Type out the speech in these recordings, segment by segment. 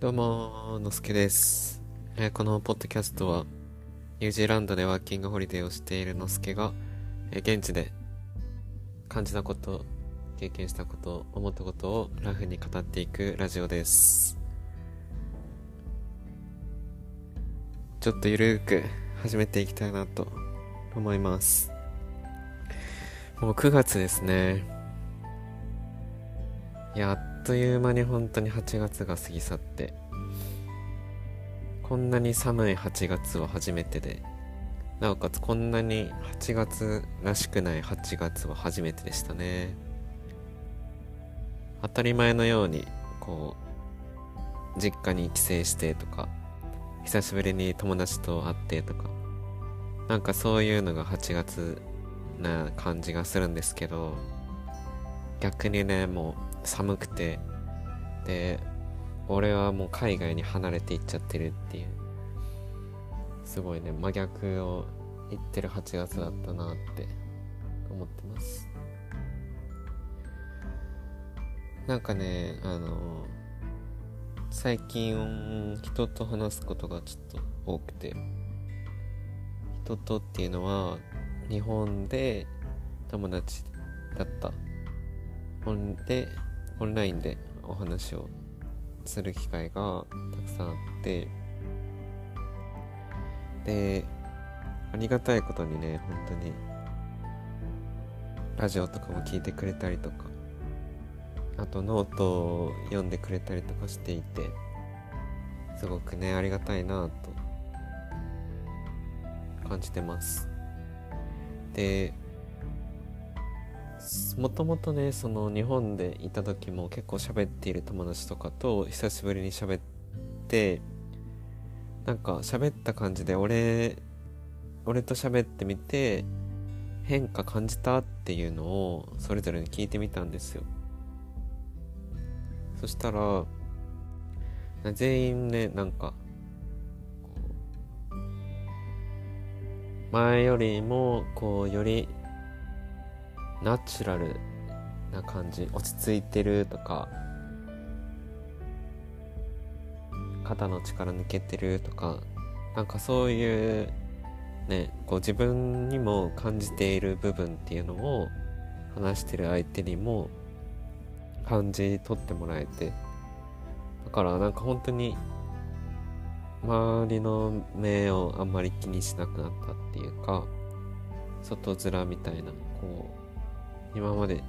どうも、のすけです、えーこのポッドキャストは、ニュージーランドでワーキングホリデーをしているのすけが、えー現地で感じたこと、経験したこと、思ったことをラフに語っていくラジオです。ちょっとゆるーく始めていきたいなと思います。もう9月ですね。いやあっという間に本当に8月が過ぎ去って。こんなに寒い8月は初めてで。なおかつこんなに8月らしくない8月は初めてでしたね。当たり前のようにこう実家に帰省してとか久しぶりに友達と会ってとか。なんかそういうのが8月な感じがするんですけど逆にねもう寒くて。で俺はもう海外に離れていっちゃってるっていう。すごいね真逆を言ってる8月だったなって思ってます。なんかねあの最近人と話すことがちょっと多くて。人とっていうのは日本で友達だった。オンでオンラインでお話をする機会がたくさんあってでありがたいことにね本当にラジオとかも聞いてくれたりとかあとノートを読んでくれたりとかしていてすごくねありがたいなと感じてます。でもともとねその日本でいた時も結構喋っている友達とかと久しぶりに喋ってなんか喋った感じで俺俺と喋ってみて変化感じたっていうのをそれぞれに聞いてみたんですよ。そしたら全員ねなんか前よりもこうよりナチュラルな感じ落ち着いてるとか肩の力抜けてるとかなんかそういうねこう自分にも感じている部分っていうのを話してる相手にも感じ取ってもらえてだからなんか本当に周りの目をあんまり気にしなくなったっていうか外面みたいなこう今まで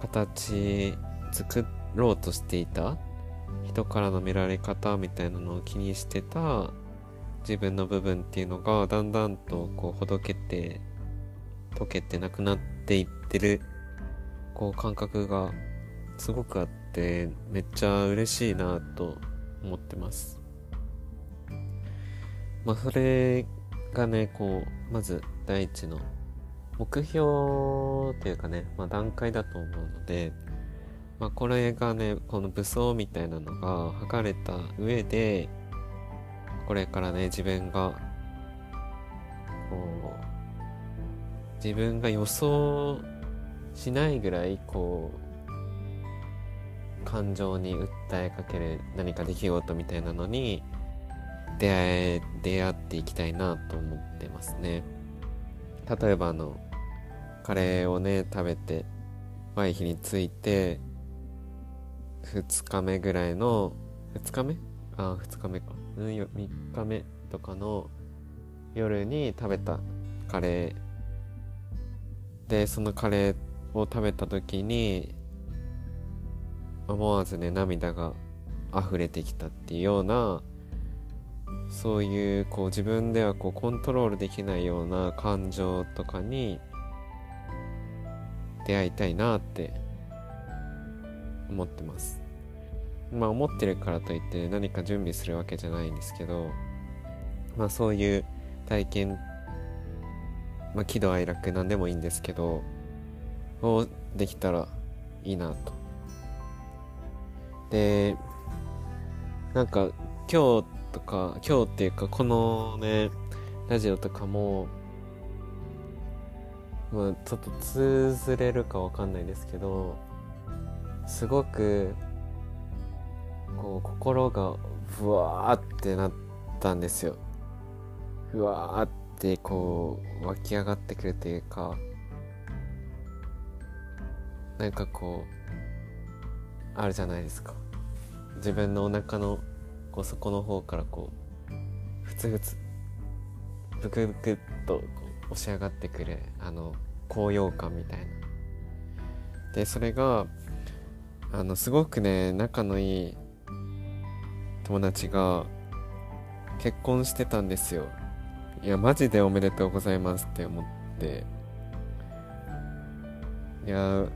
形作ろうとしていた人からの見られ方みたいなのを気にしてた自分の部分っていうのがだんだんとこうほどけて溶けてなくなっていってるこう感覚がすごくあってめっちゃ嬉しいなと思ってますまあそれがねこうまず第一の目標というかね、まあ、段階だと思うので、まあ、これがねこの武装みたいなのが測れた上でこれからね自分がこう自分が予想しないぐらいこう感情に訴えかける何か出来事みたいなのに出会え出会っていきたいなと思ってますね。例えばあのカレーをね食べてワイヒに着いて2日目ぐらいの2日目？あ2日目か。3日目とかの夜に食べたカレー。でそのカレーを食べた時に思わずね涙が溢れてきたっていうようなそういうこう自分ではこうコントロールできないような感情とかに出会いたいなって思ってます。まあ思ってるからといって何か準備するわけじゃないんですけどまあそういう体験まあ喜怒哀楽なんでもいいんですけどをできたらいいなと。でなんか今日とか今日っていうかこのねラジオとかもまあちょっと通ずれるかわかんないですけどすごくこう心がふわーってなったんですよ。ふわーってこう湧き上がってくるというかなんかこうあるじゃないですか。自分のお腹のこう底の方からこうふつふつブクブクっとこう押し上がってくるあの高揚感みたいな。でそれがあのすごくね仲のいい友達が結婚してたんですよ。いやマジでおめでとうございますって思って。いや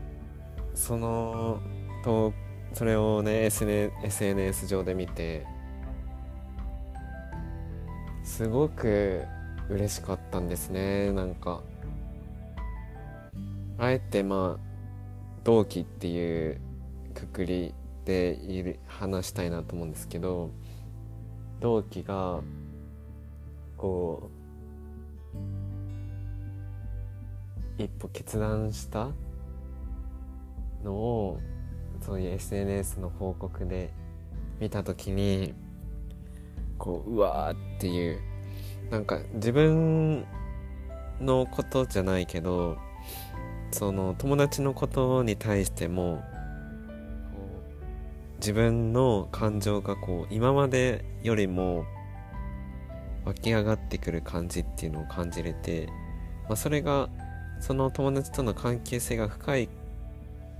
そのとそれをね SNS 上で見てすごく嬉しかったんですねなんか。あえてまあ同期っていうくくりでいる話したいなと思うんですけど同期がこう一歩決断したのをそういう SNS の報告で見た時にこううわーっていうなんか自分のことじゃないけどその友達のことに対しても自分の感情がこう今までよりも湧き上がってくる感じっていうのを感じれて、まあ、それがその友達との関係性が深い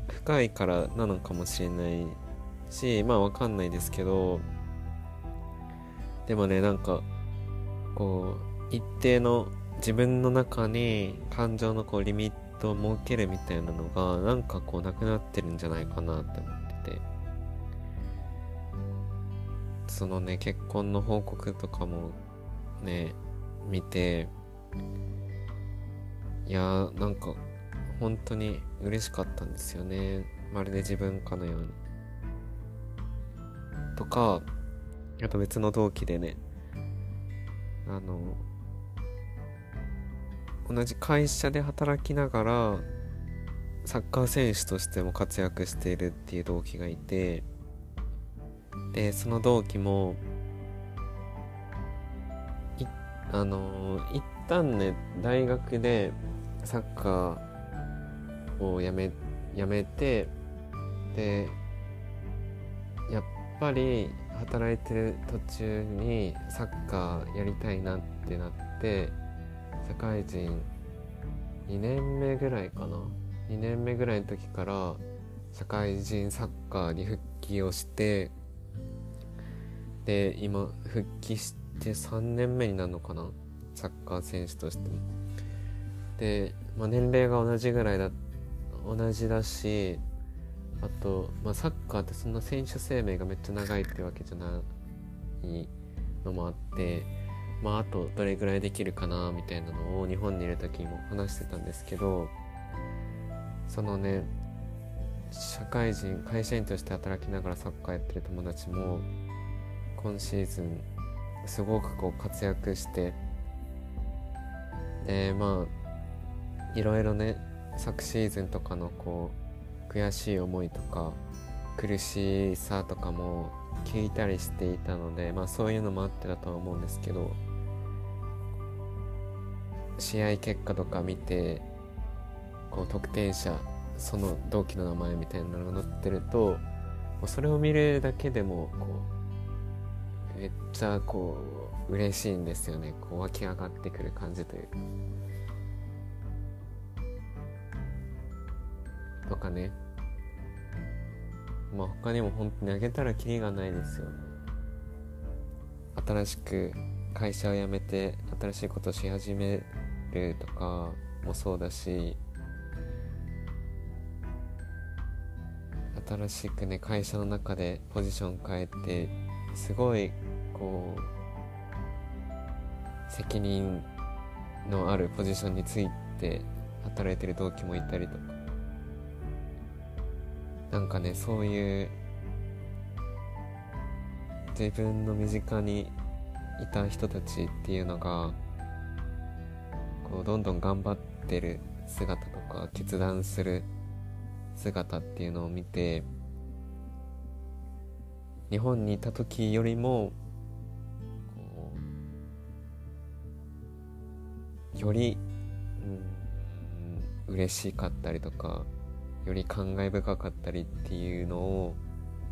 深いからなのかもしれないしまあわかんないですけどでもねなんかこう一定の自分の中に感情のこうリミットを設けるみたいなのがなんかこうなくなってるんじゃないかなって思ってて。そのね結婚の報告とかもね見ていやーなんか本当に嬉しかったんですよね。まるで自分かのように。とかあと別の同期でねあの同じ会社で働きながらサッカー選手としても活躍しているっていう同期がいてでその同期もいあの一旦ね大学でサッカーをやめやめてでやっぱり働いてる途中にサッカーやりたいなってなって社会人2年目ぐらいかな。2年目ぐらいの時から社会人サッカーに復帰をしてで今復帰して3年目になるのかな。サッカー選手として。もで、まあ、年齢が同じぐらいだ同じだしあと、まあ、サッカーってそんな選手生命がめっちゃ長いってわけじゃないのもあってまああとどれぐらいできるかなみたいなのを日本にいる時にも話してたんですけどそのね社会人会社員として働きながらサッカーやってる友達も今シーズンすごくこう活躍してでまあいろいろね昨シーズンとかのこう悔しい思いとか苦しさとかも聞いたりしていたのでまあそういうのもあってだとは思うんですけど試合結果とか見てこう得点者その同期の名前みたいなのが載ってるともうそれを見るだけでもこうめっちゃこう嬉しいんですよねこう湧き上がってくる感じというか。とかねまあ他にも本当にあげたらキリがないですよね。新しく会社を辞めて新しいことをし始めるとかもそうだし新しくね会社の中でポジション変えてすごいこう責任のあるポジションについて働いてる同期もいたりとかなんかねそういう自分の身近にいた人たちっていうのがこうどんどん頑張ってる姿とか決断する姿っていうのを見て日本にいた時よりもより、うん、嬉しかったりとかより感慨深かったりっていうのを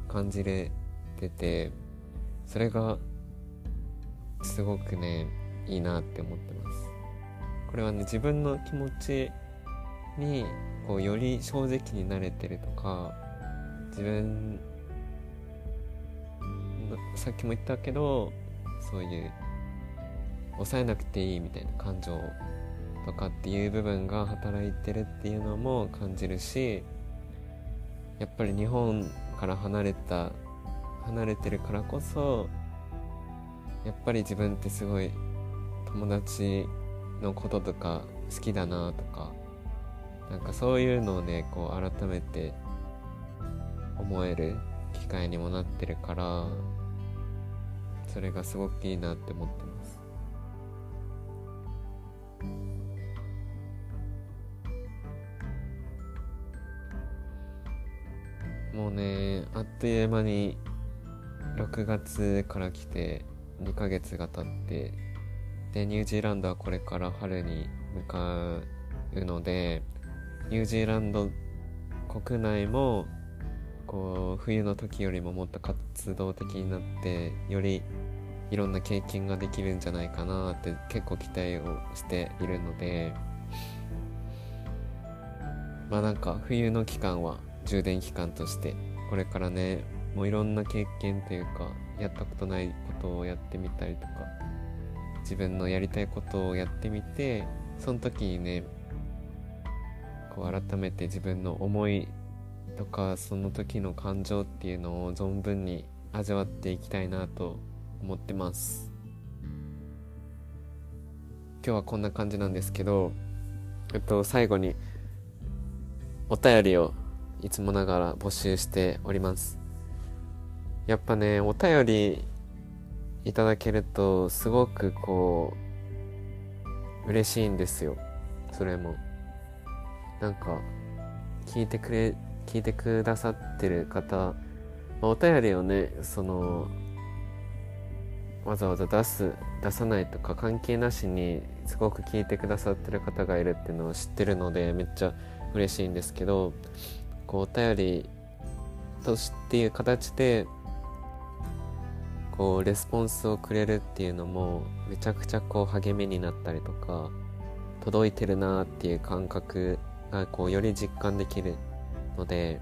感じれててそれがすごくねいいなって思ってます。これはね自分の気持ちにこうより正直になれてるとか自分のさっきも言ったけどそういう抑えなくていいみたいな感情とかっていう部分が働いてるっていうのも感じるしやっぱり日本から離れた離れてるからこそやっぱり自分ってすごい友達のこととか好きだなとかなんかそういうのをねこう改めて思える機会にもなってるからそれがすごくいいなって思ってます。もうねあっという間に6月から来て2ヶ月が経ってでニュージーランドはこれから春に向かうのでニュージーランド国内もこう冬の時よりももっと活動的になってよりいろんな経験ができるんじゃないかなって結構期待をしているのでまあなんか冬の期間は充電期間としてこれからねもういろんな経験というかやったことないことをやってみたりとか自分のやりたいことをやってみてその時にねこう改めて自分の思いとかその時の感情っていうのを存分に味わっていきたいなと思ってます。今日はこんな感じなんですけどえっと最後にお便りをいつもながら募集しております。やっぱねお便りいただけるとすごくこう嬉しいんですよ。それも。なんか聞いてくれ聞いてくださってる方お便りをねそのわざわざ出す出さないとか関係なしにすごく聞いてくださってる方がいるっていうのを知ってるのでめっちゃ嬉しいんですけどこうお便りとしていう形でこうレスポンスをくれるっていうのもめちゃくちゃこう励みになったりとか届いてるなっていう感覚がこうより実感できるので、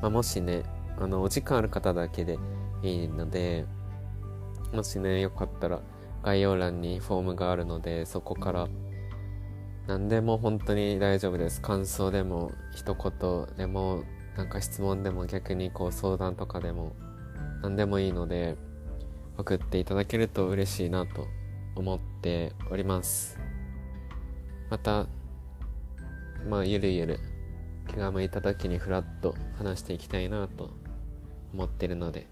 まあ、もしねあのお時間ある方だけでいいのでもしねよかったら概要欄にフォームがあるのでそこから何でも本当に大丈夫です。感想でも一言でもなんか質問でも逆にこう相談とかでも何でもいいので送っていただけると嬉しいなと思って。おりますまたまあゆるゆる気が向いた時にフラッと話していきたいなと思ってるので。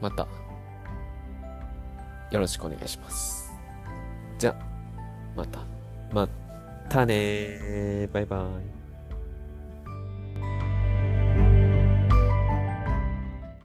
またよろしくお願いします。じゃあ。また。またねバイバイ。